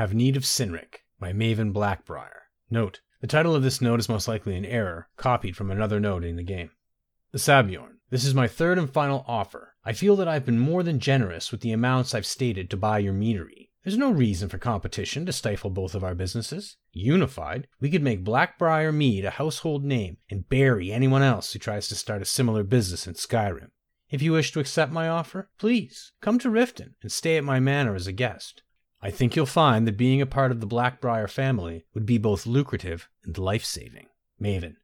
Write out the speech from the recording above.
Have Need of Sinric by Maven Blackbriar. Note: The title of this note is most likely an error, copied from another note in the game. The Sabjorn. This is my third and final offer. I feel that I've been more than generous with the amounts I've stated to buy your meadery. There's no reason for competition to stifle both of our businesses. Unified, we could make Blackbriar Mead a household name and bury anyone else who tries to start a similar business in Skyrim. If you wish to accept my offer, please come to Riften and stay at my manor as a guest. I think you'll find that being a part of the Blackbriar family would be both lucrative and life saving. Maven.